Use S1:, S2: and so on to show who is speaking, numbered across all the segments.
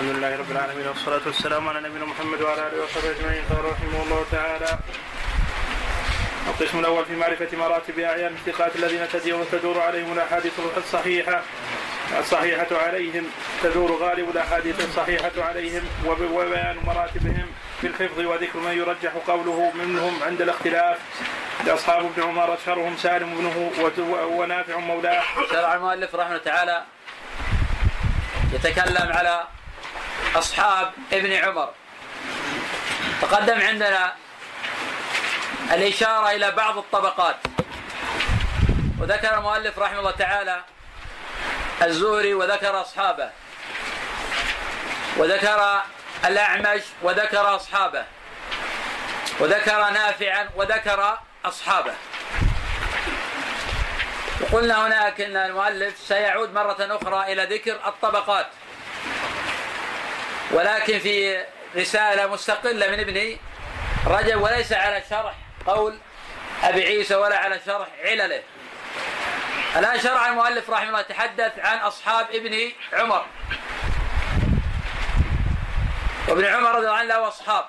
S1: الحمد لله رب العالمين والصلاة والسلام على نبينا محمد وعلى آله وصحبه أجمعين قال رحمه الله تعالى القسم الأول في معرفة مراتب أعيان الثقات الذين تدور عليهم الأحاديث الصحيحة الصحيحة عليهم تدور غالب الأحاديث الصحيحة عليهم وبيان مراتبهم في الحفظ وذكر من يرجح قوله منهم عند الاختلاف أصحاب ابن عمر أشهرهم سالم ابنه ونافع مولاه.
S2: شرع المؤلف رحمه الله تعالى يتكلم على أصحاب ابن عمر. تقدم عندنا الإشارة إلى بعض الطبقات. وذكر المؤلف رحمه الله تعالى الزهري وذكر أصحابه. وذكر الأعمش وذكر أصحابه. وذكر نافعا وذكر أصحابه. وقلنا هناك أن المؤلف سيعود مرة أخرى إلى ذكر الطبقات. ولكن في رسالة مستقلة من ابن رجب وليس على شرح قول أبي عيسى ولا على شرح علله. الآن شرع المؤلف رحمه الله يتحدث عن أصحاب ابن عمر. وابن عمر رضي الله عنه له أصحاب.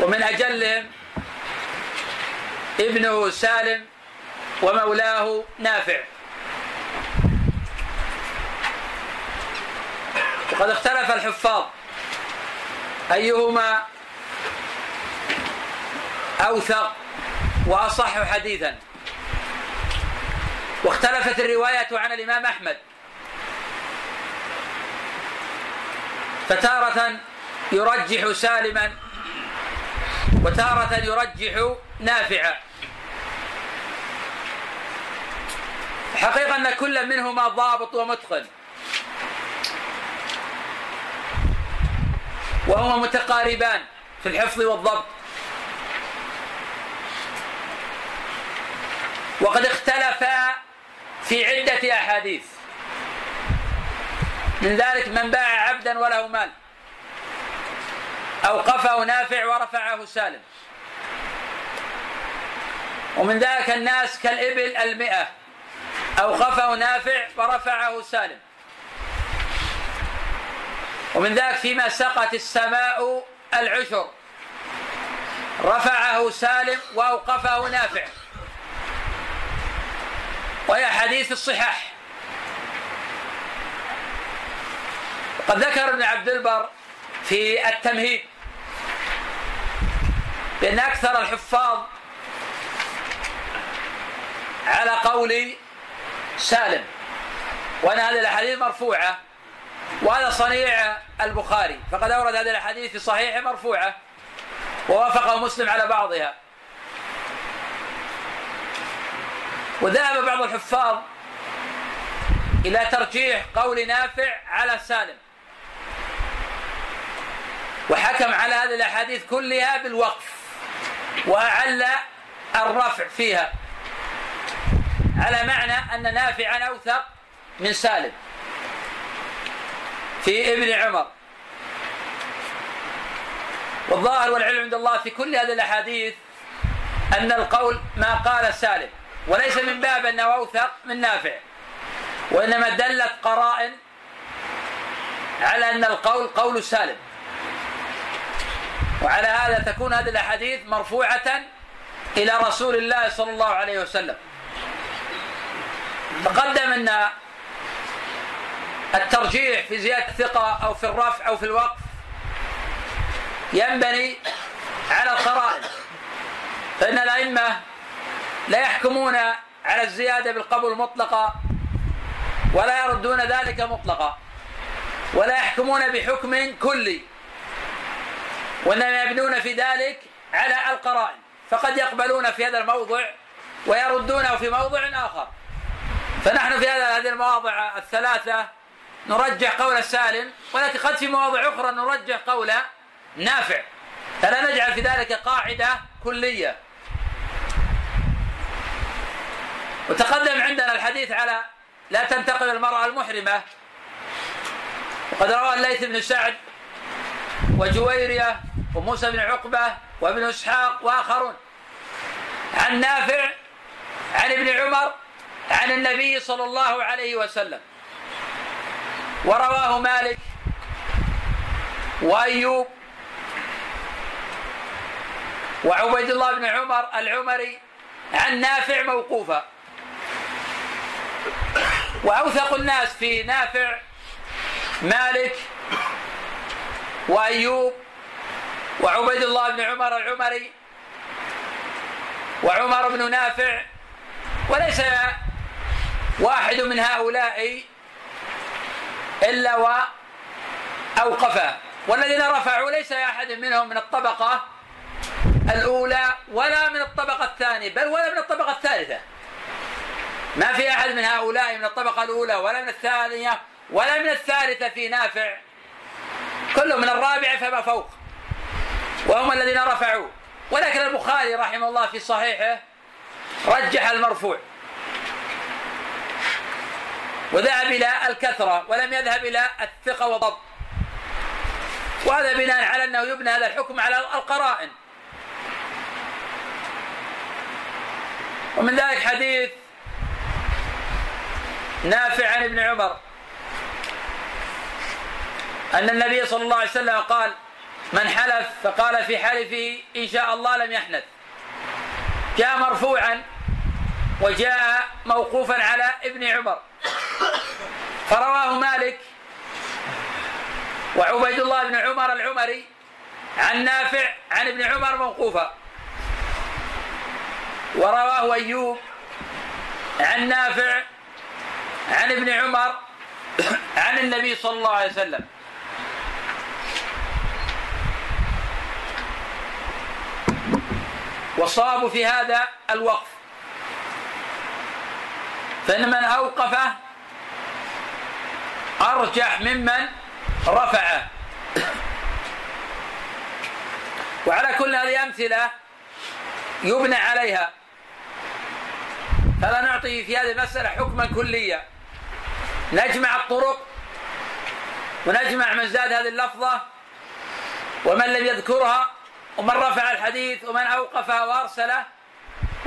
S2: ومن أجلهم ابنه سالم ومولاه نافع. وقد اختلف الحفاظ. أيهما أوثق وأصح حديثا. واختلفت الرواية عن الإمام أحمد. فتارة يرجح سالما وتارة يرجح نافعا. حقيقة أن كل منهما ضابط ومتقن. وهما متقاربان في الحفظ والضبط. وقد اختلفا في عدة أحاديث. من ذلك من باع عبدا وله مال. أوقفه نافع ورفعه سالم. ومن ذلك الناس كالإبل المئة. أوقفه نافع ورفعه سالم. ومن ذلك فيما سقت السماء العشر. رفعه سالم وأوقفه نافع. وهي حديث الصحاح. قد ذكر ابن عبد البر في التمهيد بأن أكثر الحفاظ على قول سالم. وأن هذه الأحاديث مرفوعة. وهذا صنيع البخاري. فقد أورد هذه الأحاديث في صحيح مرفوعة ووافقه مسلم على بعضها. وذهب بعض الحفاظ إلى ترجيح قول نافع على سالم. وحكم على هذه الأحاديث كلها بالوقف وأعل الرفع فيها على معنى أن نافعا أوثق من سالم. في ابن عمر. والظاهر والعلم عند الله في كل هذه الأحاديث أن القول ما قال سالم وليس من باب أنه أوثق من نافع وإنما دلت قرائن على أن القول قول سالم. وعلى هذا تكون هذه الأحاديث مرفوعة إلى رسول الله صلى الله عليه وسلم. تقدم أن الترجيح في زيادة الثقة أو في الرفع أو في الوقف ينبني على القرائن. فإن الأئمة لا يحكمون على الزيادة بالقبول مطلقا ولا يردون ذلك مطلقا ولا يحكمون بحكم كلي وإنما يبنون في ذلك على القرائن. فقد يقبلون في هذا الموضع ويردونه في موضع آخر. فنحن في هذه المواضع الثلاثة نرجح قول سالم ولكن قد في مواضع أخرى نرجح قول نافع. فلا نجعل في ذلك قاعدة كلية. وتقدم عندنا الحديث على لا تنتقل المرأة المحرمة. وقد روى الليث بن سعد وجويرية وموسى بن عقبة وابن إسحاق وآخرون عن نافع عن ابن عمر عن النبي صلى الله عليه وسلم. ورواه مالك وأيوب وعبيد الله بن عمر العمري عن نافع موقوفا. وأوثق الناس في نافع مالك وأيوب وعبيد الله بن عمر العمري وعمر بن نافع وليس واحد من هؤلاء إلا وأوقفه. والذين رفعوا ليس أحد منهم من الطبقة الأولى ولا من الطبقة الثانية بل ولا من الطبقة الثالثة. ما في أحد من هؤلاء من الطبقة الأولى ولا من الثانية ولا من الثالثة في نافع. كلهم من الرابعة فما فوق. وهم الذين رفعوا. ولكن البخاري رحمه الله في صحيحه رجح المرفوع. وذهب إلى الكثرة ولم يذهب إلى الثقة والضبط. وهذا بناء على أنه يبنى هذا الحكم على القرائن. ومن ذلك حديث نافع عن ابن عمر. أن النبي صلى الله عليه وسلم قال من حلف فقال في حلفه إن شاء الله لم يحنث. جاء مرفوعا وجاء موقوفا على ابن عمر. فرواه مالك وعبيد الله بن عمر العمري عن نافع عن ابن عمر موقوفا. ورواه أيوب عن نافع عن ابن عمر عن النبي صلى الله عليه وسلم. والصواب في هذا الوقف. فإن من أوقفه أرجح ممن رفعه. وعلى كل هذه أمثلة يبنى عليها. فلا نعطي في هذه المسألة حكما كليا نجمع الطرق ونجمع من زاد هذه اللفظة ومن لم يذكرها ومن رفع الحديث ومن أوقفه وأرسله.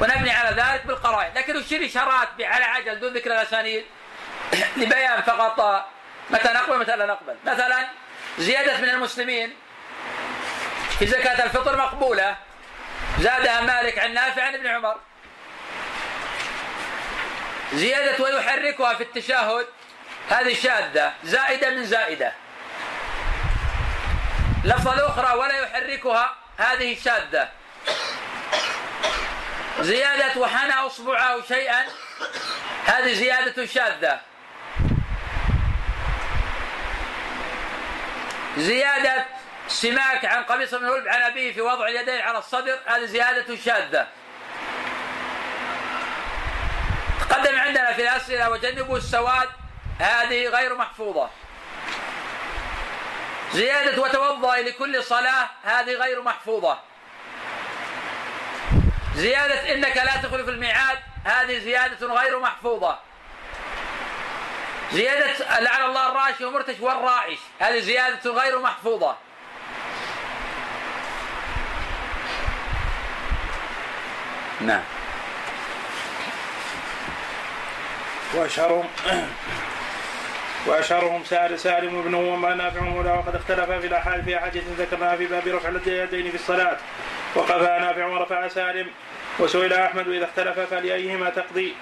S2: ونبني على ذلك بالقرائن. لكن نشير إشارات على عجل دون ذكر الأسانيد. لبيان فقط متى نقبل متى لا نقبل. مثلا زيادة من المسلمين في زكاة الفطر مقبولة. زادها مالك عن نافع عن ابن عمر. زيادة ويحركها في التشهد. هذه شاذة. زائدة من زائدة. لفظة الأخرى ولا يحركها. هذه شاذة. زيادة وحنى أصبعه شيئا هذه زيادة شاذة. زيادة سماك عن قميص بن هلب عن أبيه في وضع اليدين على الصدر هذه زيادة شاذة. تقدم عندنا في الأسئلة وجنبوا السواد هذه غير محفوظة. زيادة وتوضأ لكل صلاة هذه غير محفوظة. زيادة إنك لا تخلف الميعاد هذه زيادة غير محفوظة. زيادة لعن الله الراشي ومرتش والرائش هذه زيادة غير محفوظة. نعم.
S1: واشهرهم وأشهرهم سال سالم بن وما نافع مولى وقد اختلف في الأحاديث في أحاديث ذكرناها في باب رفع اليدين في الصلاة. وقفا نافع ورفع سالم وسئل أحمد إذا اختلف فلأيهما تقضي؟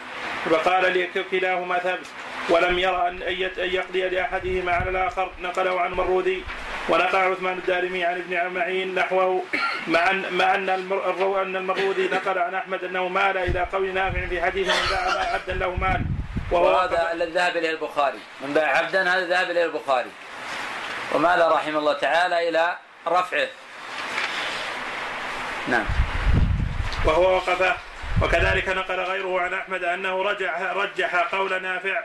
S1: فقال كلاهما ثبت. ولم يرى أن أن يقضي لأحدهما على الآخر. نقله عن مرودي. ونقل عثمان الدارمي عن ابن معين نحوه. مع ان مع أن أن المرودي نقل عن أحمد أنه مال إلى قول نافع في حديث من باع عبدا له مال.
S2: وهو هذا الذي ذهب إليه البخاري. من باع عبدا هذا ذهب إليه البخاري. ومال رحمه الله تعالى إلى رفعه. نعم.
S1: وهو وقف وكذلك نقل غيره عن أحمد أنه رجح رجح قول نافع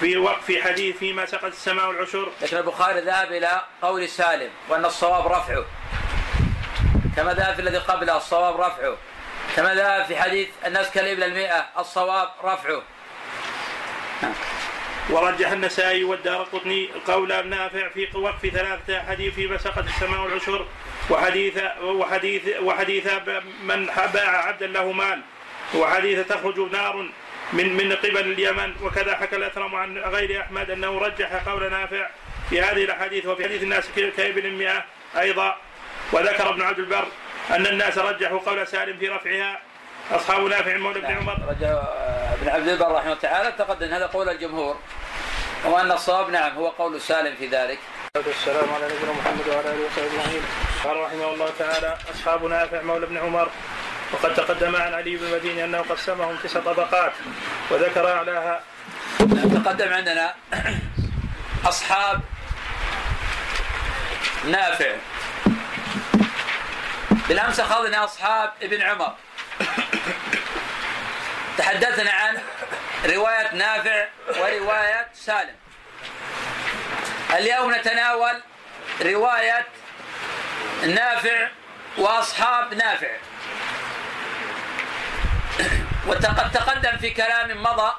S1: في وقف حديث فيما سقط السماء العشر.
S2: لكن البخاري ذهب إلى قول سالم وأن الصواب رفعه. كما ذهب في الذي قبله الصواب رفعه. كما ذهب في حديث الناس كالابل المئة الصواب رفعه.
S1: ورجح النسائي والدار قطني قول نافع في وقف ثلاثة أحاديث فيما سقط السماء العشر. وحديث وحديث وحديث من باع عبدا له مال. وحديث تخرج نار من من قبل اليمن. وكذا حكى الأثرم عن غير أحمد أنه رجح قول نافع في هذه الأحاديث وفي حديث الناس كابن مئة أيضا. وذكر ابن عبد البر أن الناس رجحوا قول سالم في رفعها. أصحاب نافع مولى بن. عمر.
S2: رجع ابن عبد البر رحمه الله تعالى تقدم هذا قول الجمهور. وأن الصواب نعم هو قول سالم في ذلك.
S1: والسلام على نبينا محمد وعلى آله وصحبه أجمعين. قال رحمه الله تعالى اصحاب نافع مولى بن عمر. وقد تقدم عن علي بن المديني أنه قسمهم تسع طبقات وذكر أعلاها.
S2: تقدم عندنا أصحاب نافع. بالأمس أخذنا أصحاب ابن عمر. تحدثنا عن رواية نافع ورواية سالم. اليوم نتناول رواية نافع وأصحاب نافع. وقد تقدم في كلام مضى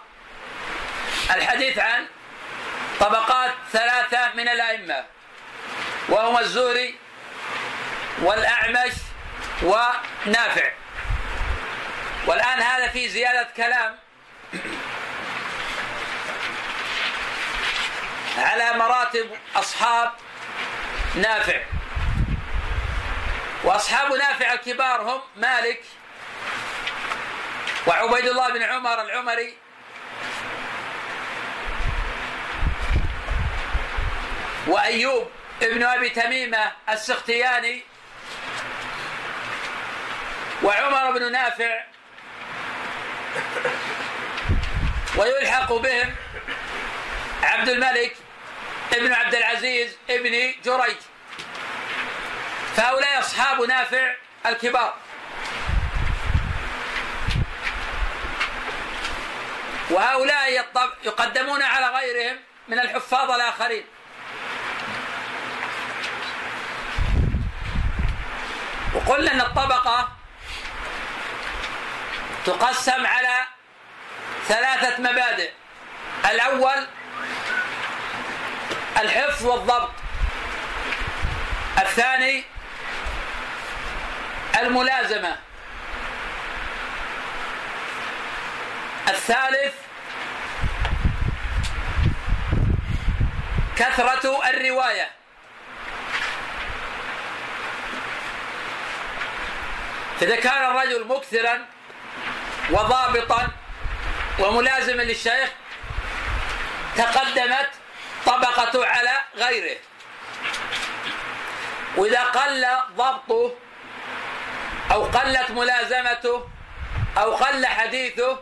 S2: الحديث عن طبقات ثلاثة من الأئمة وهما الزهري والأعمش ونافع. والآن هذا في زيادة كلام. على مراتب أصحاب نافع. وأصحاب نافع الكبار هم مالك وعبيد الله بن عمر العمري. وأيوب ابن أبي تميمة السختياني. وعمر بن نافع. ويلحق بهم عبد الملك ابن عبد العزيز ابن جريج. فهؤلاء أصحاب نافع الكبار. وهؤلاء يقدمون على غيرهم من الحفاظ الآخرين. وقلنا أن الطبقة تقسم على ثلاثة مبادئ. الأول الحفظ والضبط. الثاني الملازمة. الثالث كثرة الرواية. إذا كان الرجل مكثرا وضابطا وملازما للشيخ تقدمت طبقته على غيره. وإذا قل ضبطه أو قلت ملازمته أو قل حديثه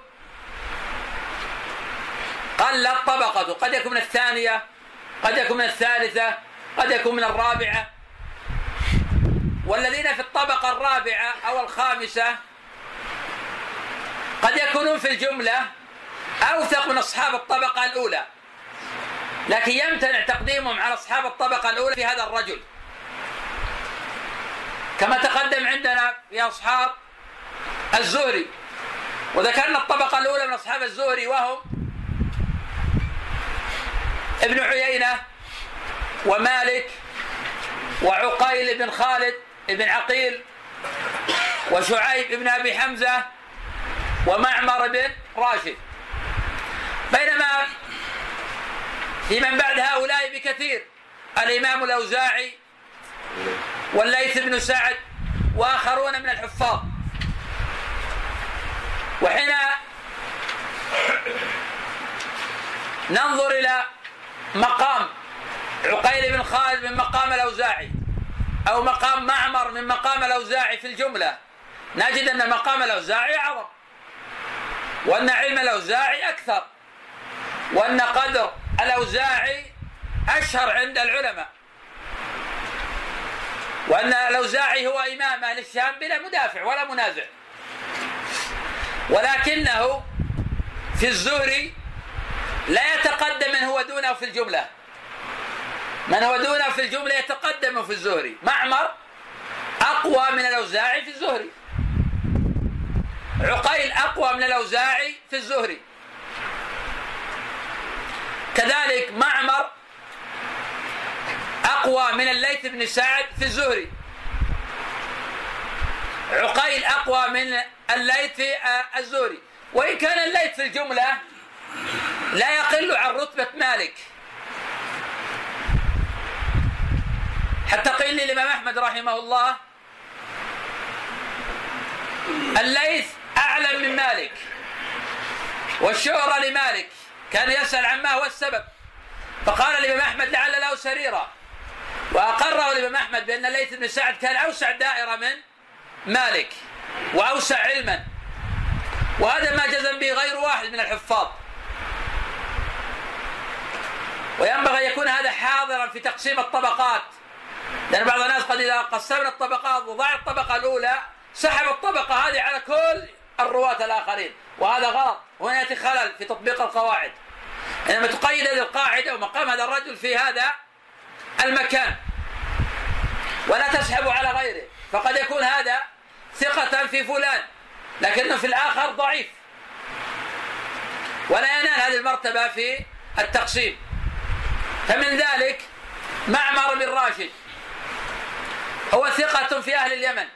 S2: قلت طبقته. قد يكون من الثانية قد يكون من الثالثة قد يكون من الرابعة. والذين في الطبقة الرابعة أو الخامسة قد يكونون في الجملة أوثق من أصحاب الطبقة الأولى. لكن يمتنع تقديمهم على أصحاب الطبقة الأولى في هذا الرجل. كما تقدم عندنا في أصحاب الزهري. وذكرنا الطبقة الأولى من أصحاب الزهري وهم ابن عيينة ومالك وعقيل بن خالد بن عقيل وشعيب بن أبي حمزة ومعمر بن راشد بينما في من بعد هؤلاء بكثير. الإمام الأوزاعي والليث بن سعد وآخرون من الحفاظ. وحين ننظر إلى مقام عقيل بن خالد من مقام الأوزاعي أو مقام معمر من مقام الأوزاعي في الجملة نجد أن مقام الأوزاعي أعظم وأن علم الأوزاعي أكثر وأن قدر الأوزاعي أشهر عند العلماء. وأن الأوزاعي هو إمام أهل الشام بلا مدافع ولا منازع. ولكنه في الزهري لا يتقدم من هو دونه في الجملة. من هو دونه في الجملة يتقدم في الزهري. معمر أقوى من الأوزاعي في الزهري. عقيل أقوى من الأوزاعي في الزهري. كذلك معمر أقوى من الليث بن سعد في الزهري. عقيل أقوى من الليث في الزهري. وإن كان الليث في الجملة لا يقل عن رتبة مالك. حتى قيل لي الإمام أحمد رحمه الله الليث أعلم من مالك والشهرة لمالك. كان يسأل عن ما هو السبب. فقال الإمام أحمد لعل له سريرة وأقره الإمام أحمد بأن الليث بن سعد كان أوسع دائرة من مالك وأوسع علما. وهذا ما جزم به غير واحد من الحفاظ. وينبغي أن يكون هذا حاضرا في تقسيم الطبقات. لأن بعض الناس قد إذا قسمنا الطبقات وضع الطبقة الأولى سحب الطبقة هذه على كل الرواة الآخرين. وهذا غلط. وهنا يأتي خلل في تطبيق القواعد. إنما تقيد هذه القاعدة ومقام هذا الرجل في هذا المكان. ولا تسحب على غيره. فقد يكون هذا ثقة في فلان لكنه في الآخر ضعيف. ولا ينال هذه المرتبة في التقسيم. فمن ذلك معمر بن راشد. هو ثقة في أهل اليمن.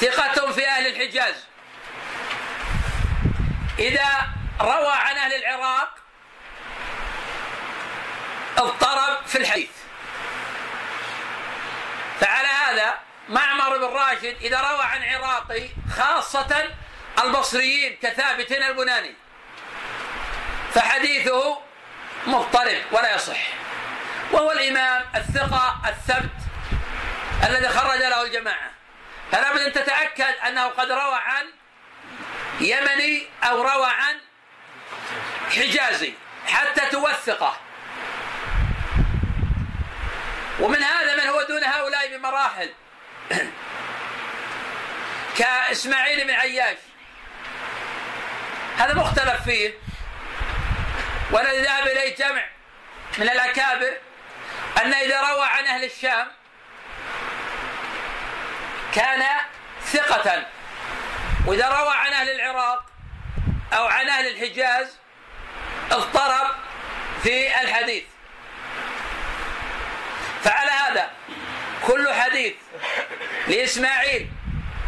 S2: ثقة في أهل الحجاز. إذا روى عن أهل العراق اضطرب في الحديث. فعلى هذا معمر بن راشد إذا روى عن عراقي خاصة البصريين كثابت البناني فحديثه مضطرب ولا يصح. وهو الإمام الثقة الثبت الذي خرج له الجماعة. فلا بد أن تتأكد أنه قد روى عن يمني أو روى عن حجازي حتى توثقه. ومن هذا من هو دون هؤلاء بمراحل؟ كإسماعيل بن عياش. هذا مختلف فيه. والذي ذهب إليه جمع من الأكابر أن إذا روى عن أهل الشام كان ثقة وإذا روى عن أهل العراق أو عن أهل الحجاز اضطرب في الحديث. فعلى هذا كل حديث لإسماعيل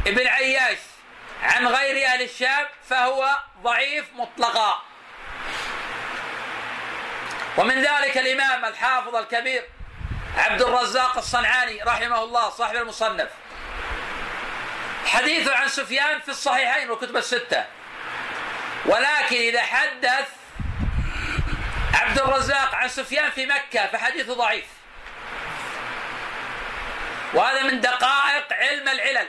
S2: ابن عياش عن غير أهل الشام فهو ضعيف مطلقا. ومن ذلك الإمام الحافظ الكبير عبد الرزاق الصنعاني رحمه الله صاحب المصنف. حديثه عن سفيان في الصحيحين والكتب الستة. ولكن إذا حدث عبد الرزاق عن سفيان في مكة فحديثه ضعيف. وهذا من دقائق علم العلل.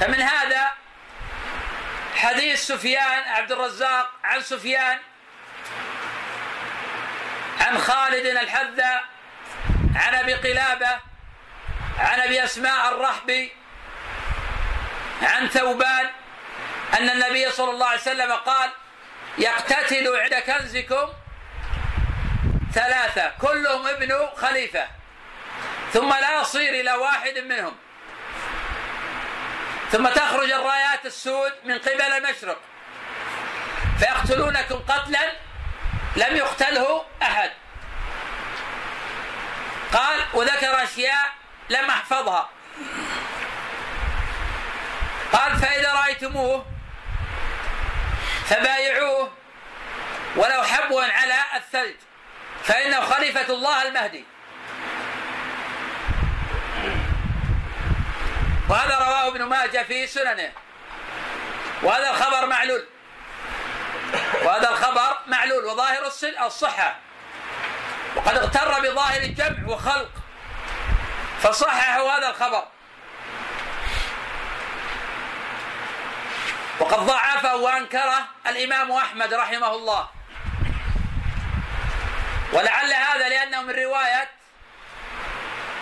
S2: فمن هذا حديث سفيان عبد الرزاق عن سفيان عن خالد الحذا عن ابي قلابه عن ابي اسماء الرحبي عن ثوبان أن النبي صلى الله عليه وسلم قال يقتتل عند كنزكم ثلاثة كلهم ابن خليفة ثم لا يصير إلى واحد منهم. ثم تخرج الرايات السود من قبل المشرق فيقتلونكم قتلا لم يقتله احد قال أشياء لم أحفظها. قال فإذا رأيتموه فبايعوه ولو حبوا على الثلج. فإنه خليفة الله المهدي. وهذا رواه ابن ماجه في سننه. وهذا الخبر معلول. وهذا الخبر معلول. وظاهر الصحة. وقد اغتر بظاهر الجمع وخلق. فصححوا هذا الخبر. وقد ضعفه وأنكره الإمام أحمد رحمه الله. ولعل هذا لأنه من رواية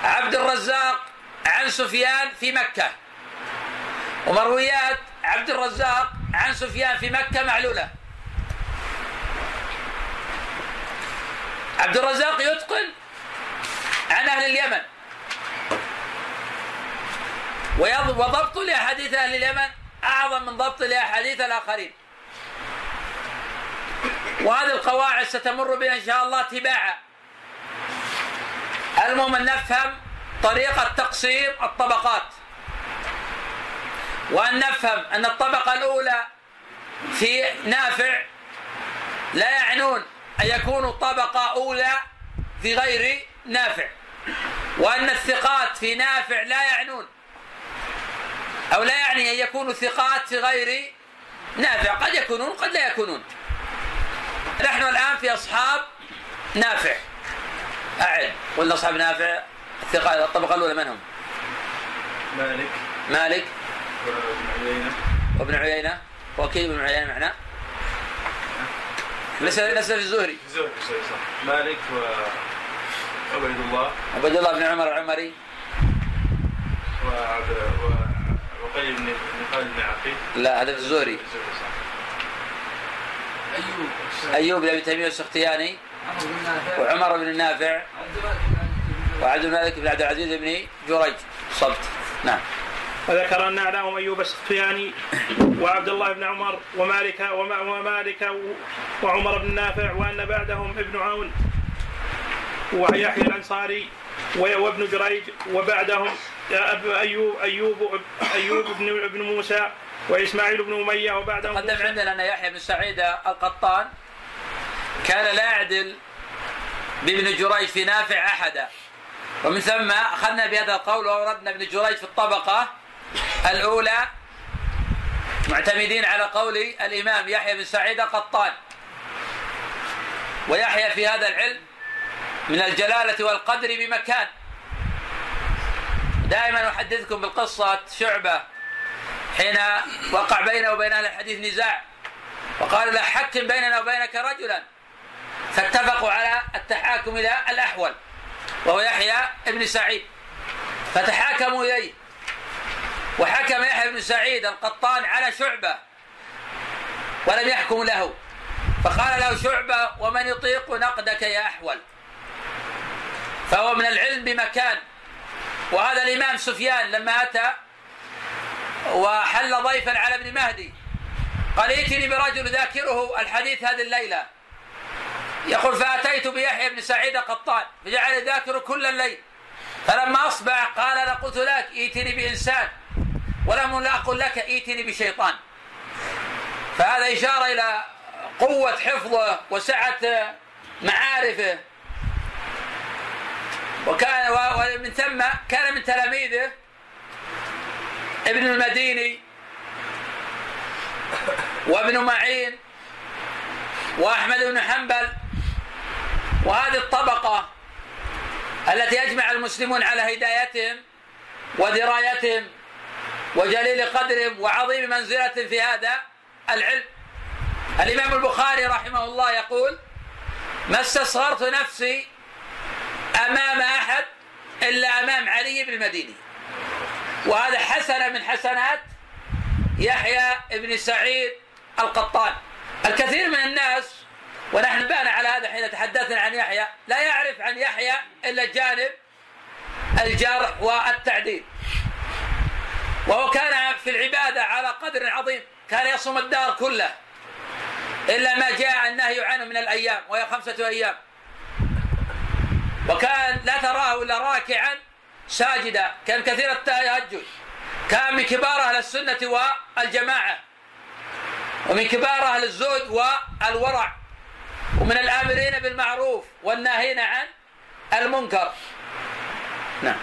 S2: عبد الرزاق عن سفيان في مكة. ومرويات عبد الرزاق عن سفيان في مكة معلولة. عبد الرزاق يتقن عن أهل اليمن. وضبط لأحاديث أهل اليمن أعظم من ضبط لأحاديث الآخرين. وهذه القواعد ستمر بنا إن شاء الله تباعا. المهم أن نفهم طريقة تقسيم الطبقات. وأن نفهم أن الطبقة الأولى في نافع لا يعنون أن يكونوا طبقة أولى في غير نافع. وأن الثقات في نافع لا يعنون. أو لا يعني أن يكونوا ثقات في غير نافع. قد يكونون قد لا يكونون. نحن الآن في أصحاب نافع. أعد. قلنا أصحاب نافع. الثقات الطبقة الأولى من هم؟
S1: مالك.
S2: مالك.
S1: وابن عيينة.
S2: وابن عيينة. وكيل بن عيينة معنا. ليس ليس في الزهري.
S1: زهري صح. مالك وعبيد الله.
S2: عبد الله بن عمر العمري.
S1: وعبد وقيل بن بن خالد بن عقيل
S2: لا هذا في الزهري.
S3: أيوب
S2: أيوب بن أبي تيمية السختياني
S3: بن نافع
S2: وعمر بن
S3: بن
S2: وعبد الملك بن عبد العزيز بن جريج. صبت. نعم.
S1: وذكر أن اعلاهم أيوب السختياني وعبد الله بن عمر ومالك وما- ومالك وعمر بن نافع وأن بعدهم ابن عون ويحيى الأنصاري و- وابن جريج وبعدهم أب- أيوب أيوب أيوب بن ابن موسى وإسماعيل بن أمية وبعدهم
S2: قدم عندنا أن يحيى بن سعيد القطان كان لا يعدل بابن جريج في نافع أحدا. ومن ثم أخذنا بهذا القول وأوردنا ابن جريج في الطبقة الأولى معتمدين على قول الإمام يحيى بن سعيد القطان. ويحيى في هذا العلم من الجلالة والقدر بمكان. دائما أحدثكم بالقصة شعبة حين وقع بينه وبين أهل الحديث نزاع. وقال له حكم بيننا وبينك رجلا. فاتفقوا على التحاكم إلى الأحول. وهو يحيى بن سعيد. فتحاكموا إليه. وحكم يحيى بن سعيد القطان على شعبة. ولم يحكم له. فقال له شعبة ومن يطيق نقدك يا أحول؟ فهو من العلم بمكان. وهذا الإمام سفيان لما أتى وحل ضيفا على ابن مهدي قال ائتني برجل ذاكره الحديث هذه الليلة. يقول فأتيت بيحيى بن سعيد قطان فجعل يذاكر كل الليل. فلما أصبح قال أنا قلت لك ائتني بإنسان ولم أقل لك ائتني بشيطان. فهذا إشارة إلى قوة حفظه وسعة معارفه. وكان ومن ثم كان من تلاميذه ابن المديني وابن معين وأحمد بن حنبل وهذه الطبقة التي يجمع المسلمون على هدايتهم ودرايتهم وجليل قدرهم وعظيم منزله في هذا العلم. الإمام البخاري رحمه الله يقول ما استصغرت نفسي أمام أحد إلا أمام علي بن المديني. وهذا حسنة من حسنات يحيى بن سعيد القطان. الكثير من الناس ونحن نبان على هذا حين تحدثنا عن يحيى لا يعرف عن يحيى إلا جانب الجرح والتعديل. وهو كان في العبادة على قدر عظيم كان يصوم الدار كله إلا ما جاء النهي عنه من الأيام وهي خمسة أيام. وكان لا تراه إلا راكعا ساجدا. كان كثير التهجد. كان من كبار أهل السنة والجماعة. ومن كبار أهل الزهد والورع. ومن الآمرين بالمعروف والناهين عن المنكر. نعم.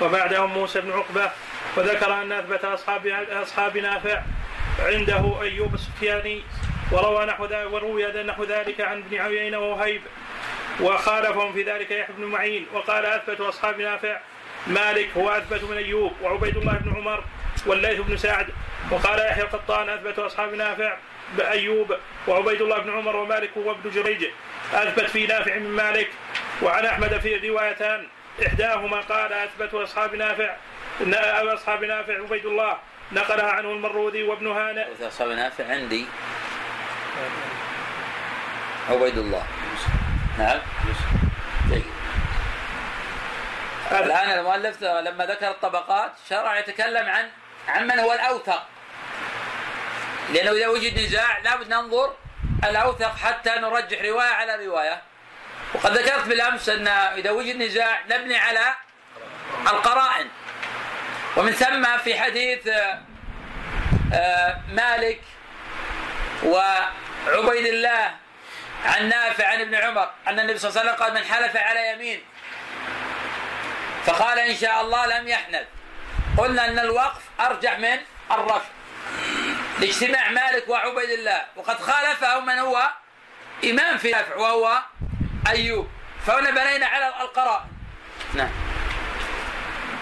S1: وبعدهم موسى بن عقبة. وذكر أن أثبت أصحاب أصحاب نافع عنده أيوب السفياني. وروى نحو ذلك وروي نحو ذلك عن ابن عيينة ووهيب. وخالفهم في ذلك يحيى بن معين. وقال أثبت أصحاب نافع مالك هو أثبت من أيوب وعبيد الله بن عمر والليث بن سعد. وقال يحيى القطان أثبت أصحاب نافع بأيوب وعبيد الله بن عمر ومالك وابن جريج. أثبت في نافع من مالك وعن أحمد في روايتان. إحداهما قال أثبت أصحاب نافع أصحاب نافع عبيد الله. نقلها عنه المروذي وابن هانئ.
S2: أصحاب نافع عندي. عبيد الله. نعم جيد الآن المؤلف لما ذكر الطبقات شرع يتكلم عن عن من هو الأوثق. لأنه إذا وجد نزاع لابد ننظر الأوثق حتى نرجح رواية على رواية. وقد ذكرت بالأمس أن إذا وجد نزاع نبني على القرائن. ومن ثم في حديث آه، آه، مالك وعبيد الله عن نافع عن ابن عمر أن النبي صلى الله عليه وسلم قال من حلف على يمين. فقال إن شاء الله لم يحنث. قلنا أن الوقف أرجح من الرفع. لاجتماع مالك وعبيد الله. وقد خالفه من هو إمام في نافع وهو أيوب. فهنا بنينا على القرائن. نعم.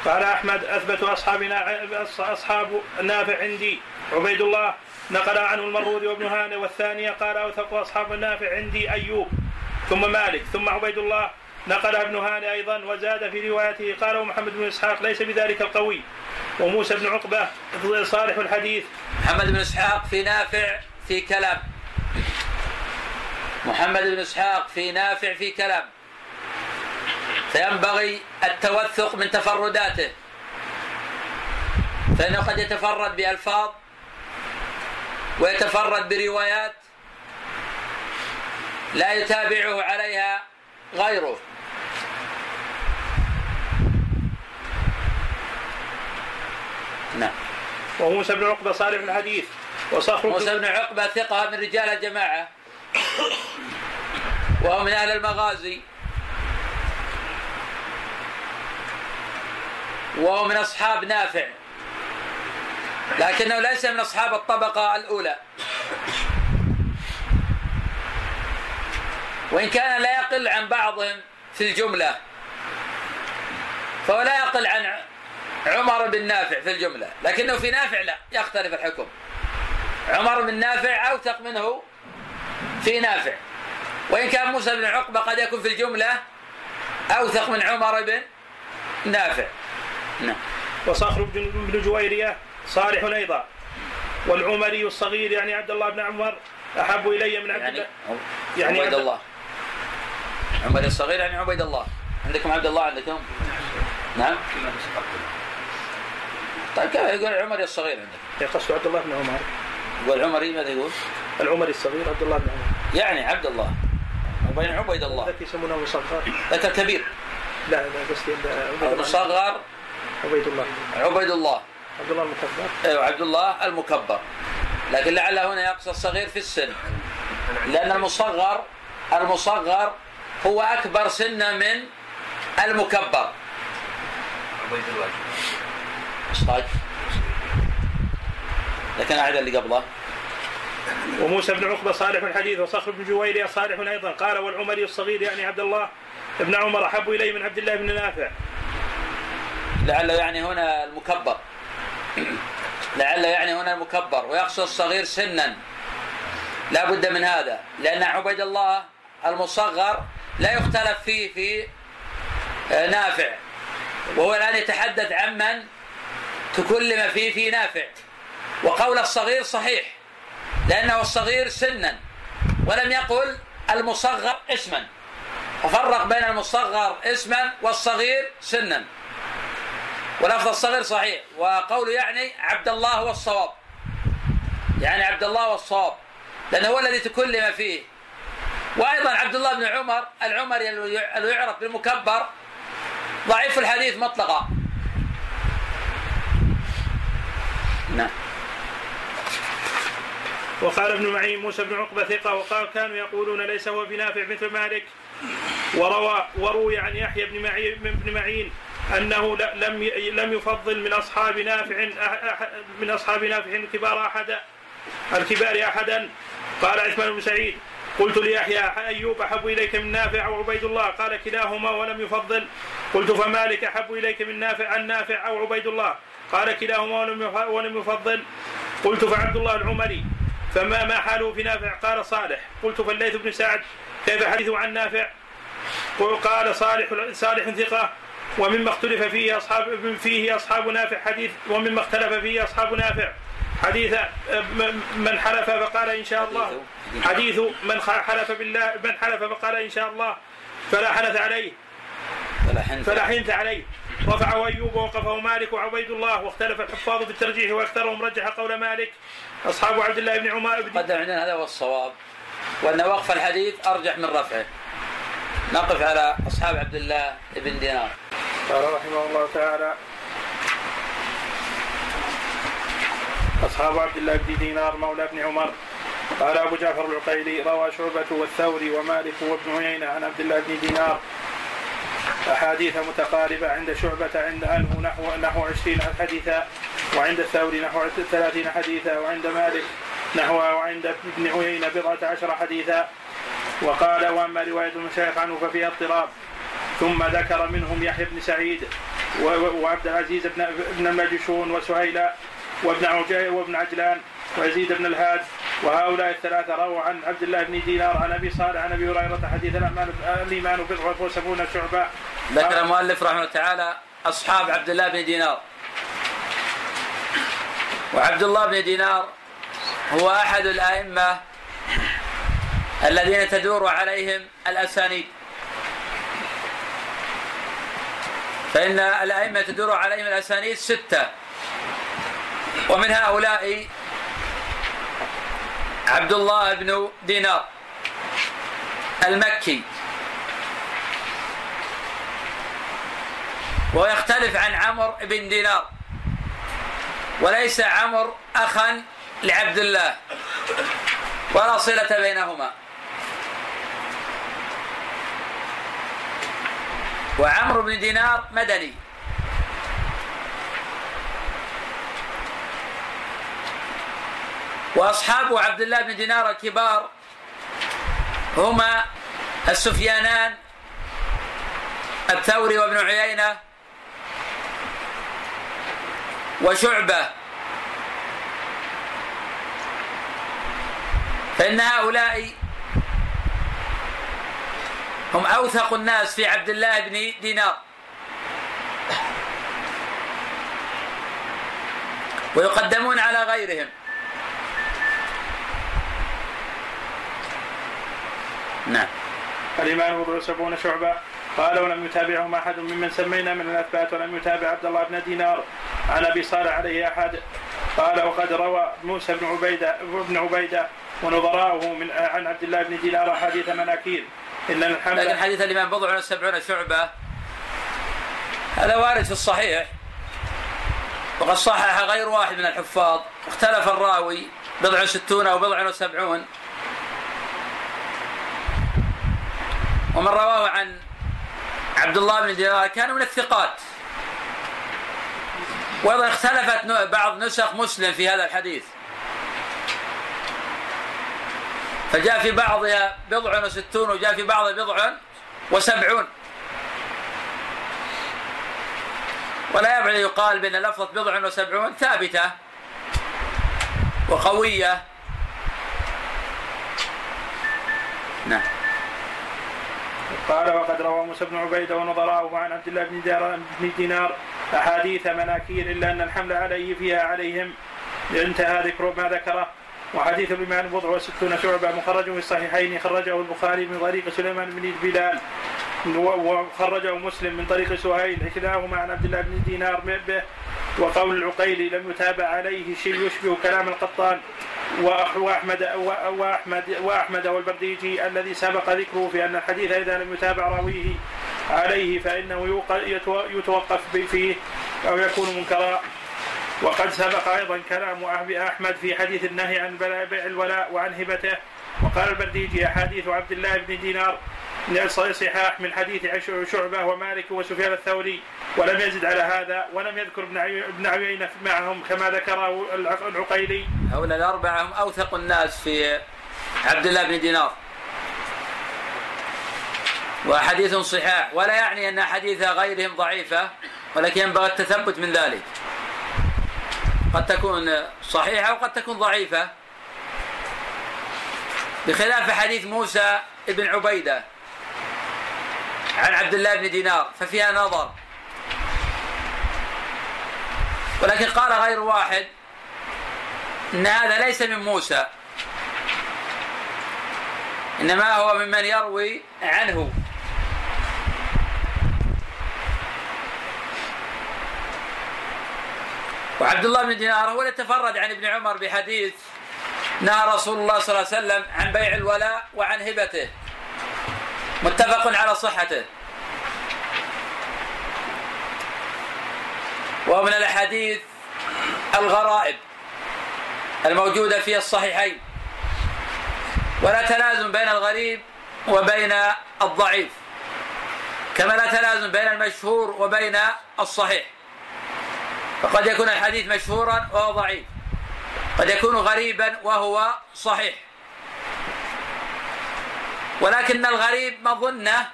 S1: قال أحمد أثبت أصحابنا أصحاب نافع عندي عبيد الله نقل عنه المرود وابن هانئ والثانيه قال أوثق أصحاب النافع عندي أيوب ثم مالك ثم عبيد الله نقل ابن هانئ أيضا وزاد في روايته قال محمد بن إسحاق ليس بذلك القوي وموسى بن عقبة صالح الحديث
S2: محمد بن إسحاق في نافع في كلام. محمد بن إسحاق في نافع في كلام. فينبغي التوثق من تفرداته. فإنه قد يتفرد بألفاظ ويتفرد بروايات لا يتابعه عليها غيره. نعم.
S1: وموسى بن عقبة صالح الحديث. وصخر
S2: موسى بن عقبة ثقة من رجال الجماعة. وهو من أهل المغازي. وهو من أصحاب نافع. لكنه ليس من أصحاب الطبقة الأولى. وإن كان لا يقل عن بعضهم في الجملة فهو لا يقل عن عمر بن نافع في الجملة لكنه في نافع لا يختلف الحكم. عمر بن نافع أوثق منه في نافع. وإن كان موسى بن عقبة قد يكون في الجملة أوثق من عمر بن نافع. نعم.
S1: وصخر بن جويرية صالح أيضا والعمري الصغير يعني عبد الله بن عمر أحب إلي من عبد
S2: يعني
S1: الله.
S2: يعني عبيد
S1: عبد-
S2: الله. عمر الصغير يعني عبيد الله. عندكم عبد الله عندكم؟ نعم. طيب كيف يقول عمر الصغير عندك؟
S1: قصد عبد الله بن عمر.
S2: يقول عمري ماذا يقول؟
S1: العمري الصغير عبد الله بن عمر.
S2: يعني عبد الله. وبين عبيد الله.
S1: ذاك يسمونه مصغر.
S2: ذاك الكبير
S1: لا لا قصدي
S2: المصغر
S1: عبيد الله.
S2: عبيد الله.
S1: عبد الله المكبر.
S2: أيوه عبد الله المكبر. لكن لعل هنا يقصد الصغير في السن. لأن المصغر المصغر هو أكبر سنا من المكبر.
S3: عبيد الله
S2: إيش طيب؟ لكن اعد اللي قبله.
S1: وموسى بن عقبة صالح الحديث وصخر بن جويريه صالح أيضا. قال والعمري الصغير يعني عبد الله بن عمر أحب الي من عبد الله بن نافع.
S2: لعله يعني هنا المكبر. لعل يعني هنا المكبر ويقصد الصغير سنا. لا بد من هذا لأن عبيد الله المصغر لا يختلف فيه في آه، نافع. وهو الآن يتحدث عمن تكلم فيه في نافع. وقول الصغير صحيح لأنه الصغير سنا. ولم يقل المصغر اسما. ففرق بين المصغر اسما والصغير سنا. ولفظ الصغير صحيح وقوله يعني عبد الله هو الصواب يعني عبد الله هو الصواب لأنه هو الذي تكلم فيه. وأيضا عبد الله بن عمر العمري الذي يعرف بالمكبر ضعيف الحديث مطلقا. نعم.
S1: وقال ابن معين موسى بن عقبة ثقة وقال كانوا يقولون ليس هو بنافع مثل مالك. وروى وروي عن يحيى بن معين بن معين أنه ل- لم لم يفضل من أصحاب نافع من أصحاب نافع الكبار احدا الكبار أحدا. قال عثمان بن سعيد قلت ليحيى أيوب أحب إليك من نافع أو عبيد الله؟ قال كلاهما ولم يفضل. قلت فمالك أحب إليك من نافع عن نافع أو عبيد الله؟ قال كلاهما ولم يفضل. قلت فعبد الله العمري. فما ما حاله في نافع؟ قال صالح. قلت فالليث بن سعد كيف حديثه عن نافع؟ قال صالح صالح ثقة. ومما اختلف فيه أصحاب فيه أصحاب نافع حديث ومما اختلف فيه أصحاب نافع حديث من حلف فقال إن شاء الله. حديث من حلف بالله من حلف فقال إن شاء الله. فلا حنث عليه.
S2: فلا حنث
S1: فلا حنث عليه. رفعه أيوب ووقفه مالك وعبيد الله واختلف الحفاظ في الترجيح وأكثرهم رجح قول مالك. أصحاب عبد الله بن عمر بن
S2: قدم عندنا هذا هو الصواب. وأن وقف الحديث أرجح من رفعه. نقف على أصحاب عبد الله بن دينار.
S1: قال رحمه الله تعالى أصحاب عبد الله بن دينار مولى بن عمر. قال أبو جعفر العقيلي روى شعبة والثوري ومالك وابن عيينة عن عبد الله بن دينار. أحاديث متقاربة عند شعبة عند عنه نحو نحو 20 حديثا وعند الثوري نحو 30 حديثا وعند مالك نحو وعند ابن عيينة بضعة عشر حديثا. وقال وأما رواية المشايخ عنه ففيها اضطراب. ثم ذكر منهم يحيى بن سعيد وعبد العزيز بن ابن المجشون وسهيلا وابن وابن عجلان ويزيد بن الهاد. وهؤلاء الثلاثة رووا عن عبد الله بن دينار عن أبي صالح عن أبي هريرة حديث الإيمان بضعة وسبعون شعبة.
S2: ذكر المؤلف رحمه الله تعالى أصحاب عبد الله بن دينار. وعبد الله بن دينار هو أحد الأئمة الذين تدور عليهم الأسانيد. فإن الأئمة تدور عليهم الأسانيد ستة. ومن هؤلاء عبد الله بن دينار المكي. ويختلف عن عمرو بن دينار. وليس عمرو أخا لعبد الله. ولا صلة بينهما. وعمرو بن دينار مدني. وأصحاب عبد الله بن دينار الكبار هما السفيانان الثوري وابن عيينة وشعبة. فإن هؤلاء هم أوثق الناس في عبد الله بن دينار. ويقدمون على غيرهم. نعم.
S1: الإمام بضع سبعون شعبة. قال ولم يتابعهم أحد ممن سمينا من الأثبات ولم يتابع عبد الله بن دينار. عن أبي صالح عليه أحد. قال وقد روى موسى بن عبيدة بن عبيدة ونظراؤه من عن عبد الله بن دينار أحاديث مناكير.
S2: إن الحمد لكن حديث الإمام بضع وسبعون شعبة. هذا وارد في الصحيح. وقد صحح غير واحد من الحفاظ. اختلف الراوي بضع ستون أو بضع وسبعون. ومن رواه عن عبد الله بن دينار كان من الثقات. وأيضا اختلفت بعض نسخ مسلم في هذا الحديث. فجاء في بعضها بضع وستون وجاء في بعضها بضع وسبعون. ولا يبعد يقال بأن لفظة بضع وسبعون ثابتة وقوية.
S1: نعم. قال وقد روى موسى بن عبيده ونظراؤه عن عبد الله بن دينار أحاديث مناكير إلا أن الحمل عليه فيها عليهم. انتهى ذكر ما ذكره. وحديث الإمام بضع وستون شعبة مخرج في الصحيحين خرجه البخاري من طريق سليمان بن بلال وخرجه مسلم من طريق سهيل كلاهما عن عبد الله بن دينار به وقول العقيلي لم يتابع عليه شيء يشبه كلام القطان واحمد واحمد وأحمد والبرديجي الذي سبق ذكره في أن الحديث اذا لم يتابع راويه عليه فإنه يتوقف فيه أو يكون منكرا. وقد سبق أيضا كلام أحمد في حديث النهي عن بيع الولاء وعن هبته وقال البرديجي أحاديث عبد الله بن دينار صحاح من حديث شعبة ومالك وسفيان الثوري ولم يزد على هذا ولم يذكر ابن عيينة معهم كما ذكره العقيلي.
S2: هؤلاء الأربعة هم أوثق الناس في عبد الله بن دينار. وحديث صحاح ولا يعني أن حديث غيرهم ضعيفة ولكن ينبغي التثبت من ذلك. قد تكون صحيحة وقد تكون ضعيفة. بخلاف حديث موسى بن عبيدة عن عبد الله بن دينار ففيها نظر ولكن قال غير واحد إن هذا ليس من موسى إنما هو ممن يروي عنه وعبد الله بن دينار هو الذي تفرد عن ابن عمر بحديث نهى رسول الله صلى الله عليه وسلم عن بيع الولاء وعن هبته. متفق على صحته. وهو من الأحاديث الغرائب الموجودة في الصحيحين. ولا تلازم بين الغريب وبين الضعيف. كما لا تلازم بين المشهور وبين الصحيح. فقد يكون الحديث مشهورا وهو ضعيف. قد يكون غريبا وهو صحيح. ولكن الغريب مظنة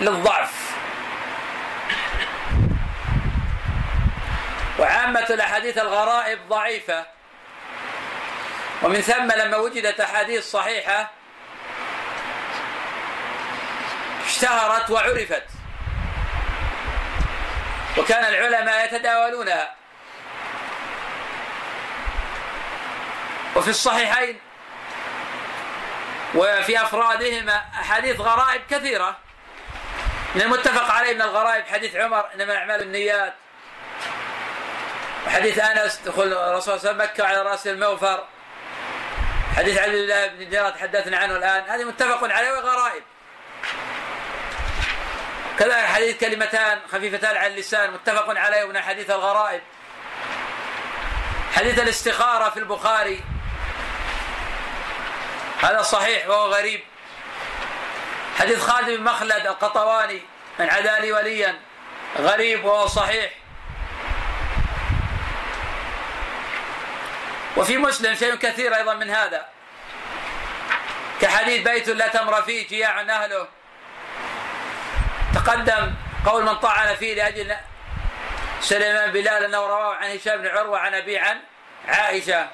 S2: للضعف. وعامة الأحاديث الغرائب ضعيفة. ومن ثم لما وجدت أحاديث صحيحة اشتهرت وعرفت. وكان العلماء يتداولونها. وفي الصحيحين وفي أفرادهما أحاديث غرائب كثيرة. من المتفق عليه من الغرائب حديث عمر إنما الأعمال النيات. وحديث أنس دخول الرسول صلى الله عليه وسلم مكة على رأس الموفر. حديث عبد الله بن دينار تحدثنا عنه الآن. هذه متفق عليه وغرائب كذلك حديث كلمتان خفيفتان على اللسان متفق عليه من حديث الغرائب. حديث الاستخارة في البخاري. هذا صحيح وهو غريب. حديث خالد بن مخلد القطواني من عدا لي وليا. غريب وهو صحيح. وفي مسلم شيء كثير أيضا من هذا. كحديث بيت لا تمر فيه جياع أهله. تقدم قول من طعن فيه لأجل سليمان بلال أنه رواه عن هشام بن عروة عن أبي عن عائشة.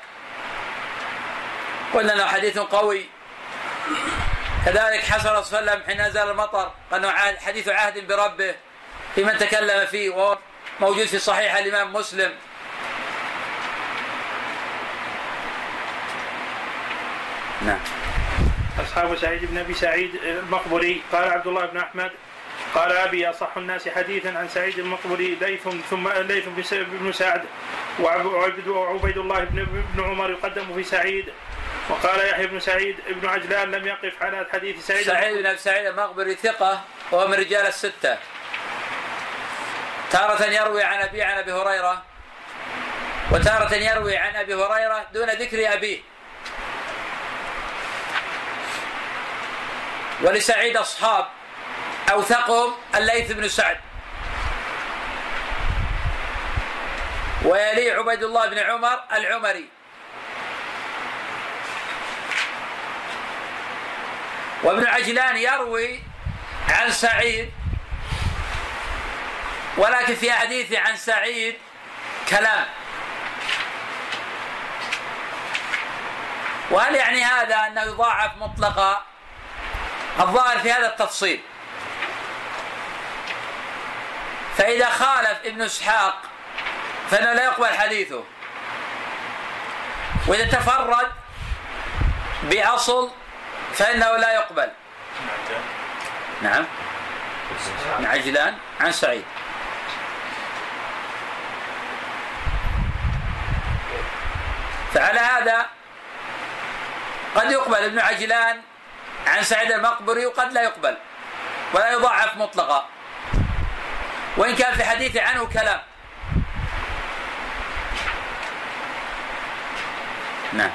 S2: قلنا أنه حديث قوي. كذلك حصل صلى الله عليه وسلم حين نزل المطر أنه حديث عهد بربه في من تكلم فيه وهو موجود في صحيح الإمام مسلم.
S1: نعم. أصحاب سعيد بن أبي سعيد المقبري قال عبد الله بن أحمد قال أبي أصح الناس حديثا عن سعيد المقبري ليث ثم ليث بن سعد وعبيد الله بن عمر يقدم في سعيد. وقال يحيى بن سعيد بن عجلان لم يقف على حديث سعيد
S2: سعيد بن أبي سعيد المقبري ثقة وهو من رجال الستة. تارة يروي عن أبي عن أبي هريرة وتارة يروي عن أبي هريرة دون ذكر أبيه. ولسعيد أصحاب اوثقهم الليث بن سعد. ويلي عبيد الله بن عمر العمري. وابن عجلان يروي عن سعيد ولكن في حديثه عن سعيد كلام. وهل يعني هذا أنه يضاعف مطلقا؟ الظاهر في هذا التفصيل. فإذا خالف ابن إسحاق فإنه لا يقبل حديثه. وإذا تفرد بأصل فإنه لا يقبل. نعم. عن عجلان عن سعيد. فعلى هذا قد يقبل ابن عجلان عن سعيد المقبري وقد لا يقبل. ولا يضعف مطلقا. وإن كان في حديثه عنه كلام. نعم.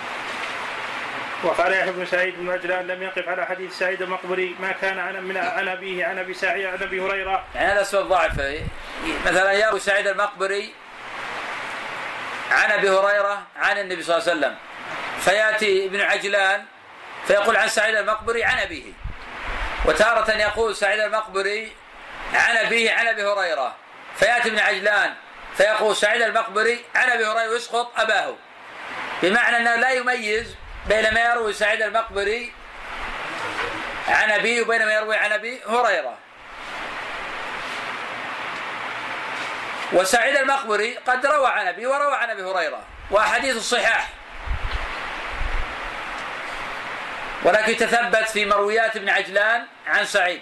S1: وقال يحيى بن سعيد بن عجلان لم يقف على حديث سعيد المقبري ما كان عن من عن أبيه عن أبي سعيد عن أبي هريرة.
S2: يعني هذا سبب ضعف مثلا يروي سعيد المقبري عن أبي هريرة عن النبي صلى الله عليه وسلم. فيأتي ابن عجلان فيقول عن سعيد المقبري عن أبيه. وتارة يقول سعيد المقبري عن أبيه عن أبي هريرة. فيأتي ابن عجلان فيقول سعيد المقبري عن أبي هريرة ويسقط أباه. بمعنى أنه لا يميز بين ما يروي سعيد المقبري عن أبيه وبين ما يروي عن أبي هريرة. وسعيد المقبري قد روى عن أبي وروى عن أبي هريرة وأحاديث الصحاح. ولكن تثبت في مرويات ابن عجلان عن سعيد.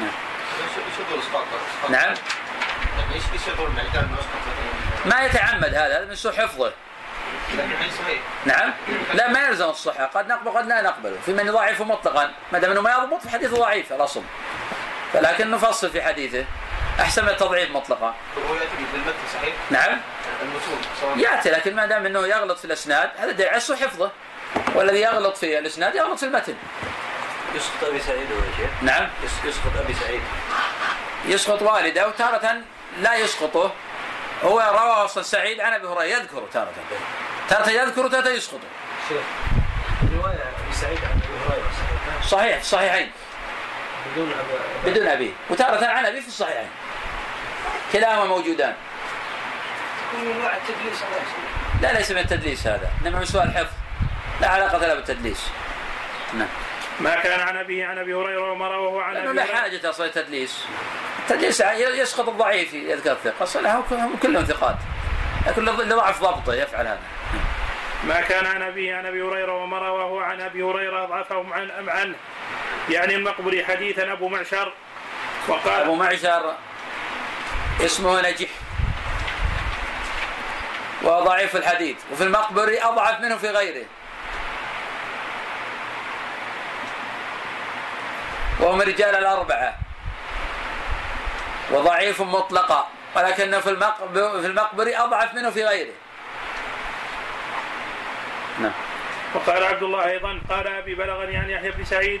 S2: نعم. نعم. ما يتعمد هذا هذا من سوء حفظه. نعم. لا ما يلزم الصحة. قد نقبل قد لا نقبل. في من يضاعفه مطلقا. ما دام إنه ما يضبط في حديث ضعيف الاصل فلكن نفصل في حديثه. أحسن من التضعيف مطلقا.
S3: هو يأتي بالمتن صحيح؟
S2: نعم.
S3: المتون
S2: يأتي لكن ما دام إنه يغلط في الإسناد هذا دليل على حفظه. والذي يغلط في الإسناد يغلط في المتن.
S4: يسقط أبي سعيد ولا شيء؟
S2: نعم.
S4: يس- يسقط أبي سعيد.
S2: يسقط والده وتارة لا يسقطه. هو روى أصلا سعيد عن أبي هريرة يذكره تارة تارة يذكر تارة يسقطه
S5: شيخ رواية أبي سعيد عن هريرة صحيحة
S2: صحيح في الصحيحين
S5: بدون أبي
S2: بدون ابيه وتارة عن ابيه في الصحيحين. كلاهما موجودان.
S5: من التدليس
S2: لا ليس من التدليس هذا. إنما من سوء الحفظ لا علاقة له بالتدليس. نعم.
S1: ما كان عن أبيه عن أبي هريرة وما رواه عن
S2: لأنه
S1: أبي
S2: لا حاجة أصلا التدليس التدليس يسقط الضعيف يذكر الثقة أصلا هم كلهم ثقات. لكن لضعف ضبطه يفعل هذا.
S1: ما كان عن أبيه عن أبي هريرة وما رواه عن أبي هريرة أضعفهم عن أم عنه يعني المقبري حديثا أبو معشر وقال
S2: أبو معشر اسمه نجيح. وضعيف الحديث. وفي المقبري أضعف منه في غيره. وهم رجال الأربعة. وضعيف مطلقا. ولكنه في المقبر في المقبري أضعف منه في غيره. نعم.
S1: وقال عبد الله أيضا قال أبي بلغني عن يحيى بن سعيد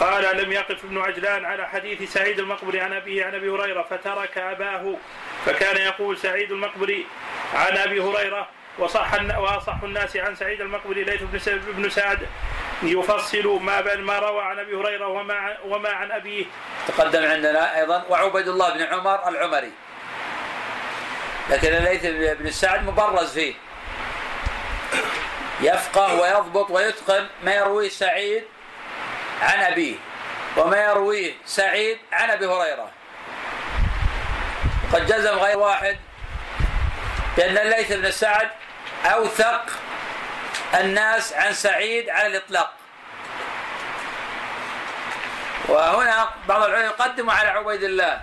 S1: قال لم يقف ابن عجلان على حديث سعيد المقبري عن أبيه عن أبي هريرة فترك أباه. فكان يقول سعيد المقبري عن أبي هريرة وصح الن- وأصح الناس عن سعيد المقبري ليث بن سعد يفصل ما بين ما روى عن أبي هريرة وما وما عن ابيه
S2: تقدم عندنا أيضا وعبيد الله بن عمر العمري. لكن الليث بن سعد مبرز فيه. يفقه ويضبط ويتقن ما يرويه سعيد عن أبيه وما يرويه سعيد عن أبي هريرة. قد جزم غير واحد بأن الليث بن سعد أوثق الناس عن سعيد على الإطلاق. وهنا بعض العلماء يقدم على عبيد الله.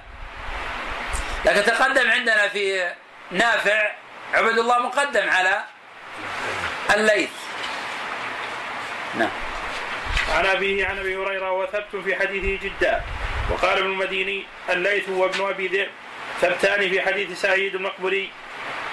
S2: لكن تقدم عندنا في نافع عبيد الله مقدم على الليث. نعم.
S1: عن أبيه عن أبي هريرة وثبت في حديثه جدا. وقال ابن المديني الليث وابن أبي ذئب. ثبتان في حديث سعيد المقبري